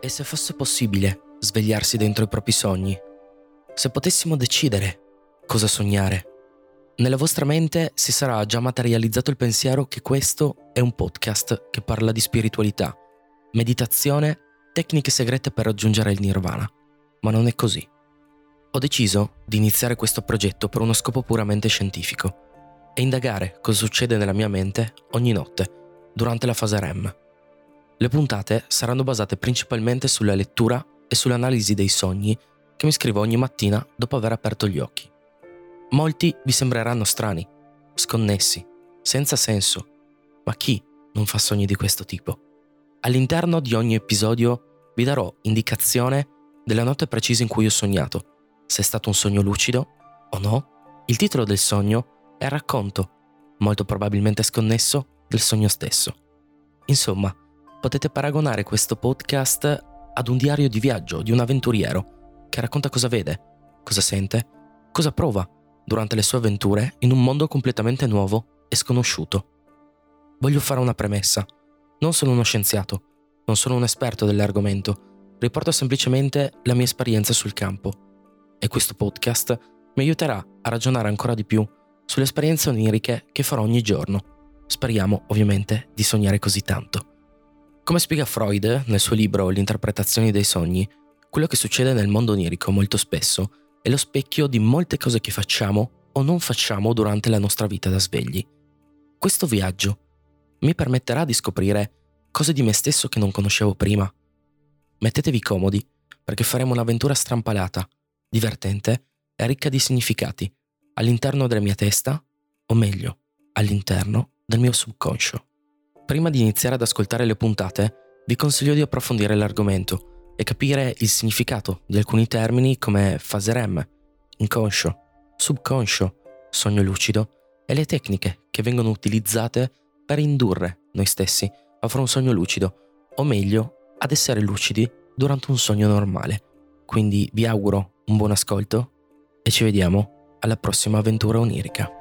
E se fosse possibile svegliarsi dentro i propri sogni? Se potessimo decidere cosa sognare? Nella vostra mente si sarà già materializzato il pensiero che questo è un podcast che parla di spiritualità, meditazione, tecniche segrete per raggiungere il nirvana. Ma non è così. Ho deciso di iniziare questo progetto per uno scopo puramente scientifico e indagare cosa succede nella mia mente ogni notte, durante la fase REM. Le puntate saranno basate principalmente sulla lettura e sull'analisi dei sogni che mi scrivo ogni mattina dopo aver aperto gli occhi. Molti vi sembreranno strani, sconnessi, senza senso, ma chi non fa sogni di questo tipo? All'interno di ogni episodio vi darò indicazione della notte precisa in cui ho sognato, se è stato un sogno lucido o no. Il titolo del sogno è racconto, molto probabilmente sconnesso, del sogno stesso. Insomma, potete paragonare questo podcast ad un diario di viaggio di un avventuriero che racconta cosa vede, cosa sente, cosa prova durante le sue avventure in un mondo completamente nuovo e sconosciuto. Voglio fare una premessa. Non sono uno scienziato, non sono un esperto dell'argomento, riporto semplicemente la mia esperienza sul campo. E questo podcast mi aiuterà a ragionare ancora di più sulle esperienze oniriche che farò ogni giorno. Speriamo ovviamente di sognare così tanto. Come spiega Freud nel suo libro L'interpretazione dei sogni, quello che succede nel mondo onirico molto spesso è lo specchio di molte cose che facciamo o non facciamo durante la nostra vita da svegli. Questo viaggio mi permetterà di scoprire cose di me stesso che non conoscevo prima. Mettetevi comodi perché faremo un'avventura strampalata, divertente e ricca di significati all'interno della mia testa, o meglio, all'interno del mio subconscio. Prima di iniziare ad ascoltare le puntate, vi consiglio di approfondire l'argomento e capire il significato di alcuni termini come fase REM, inconscio, subconscio, sogno lucido e le tecniche che vengono utilizzate per indurre noi stessi a fare un sogno lucido, o meglio, ad essere lucidi durante un sogno normale. Quindi vi auguro un buon ascolto e ci vediamo alla prossima avventura onirica.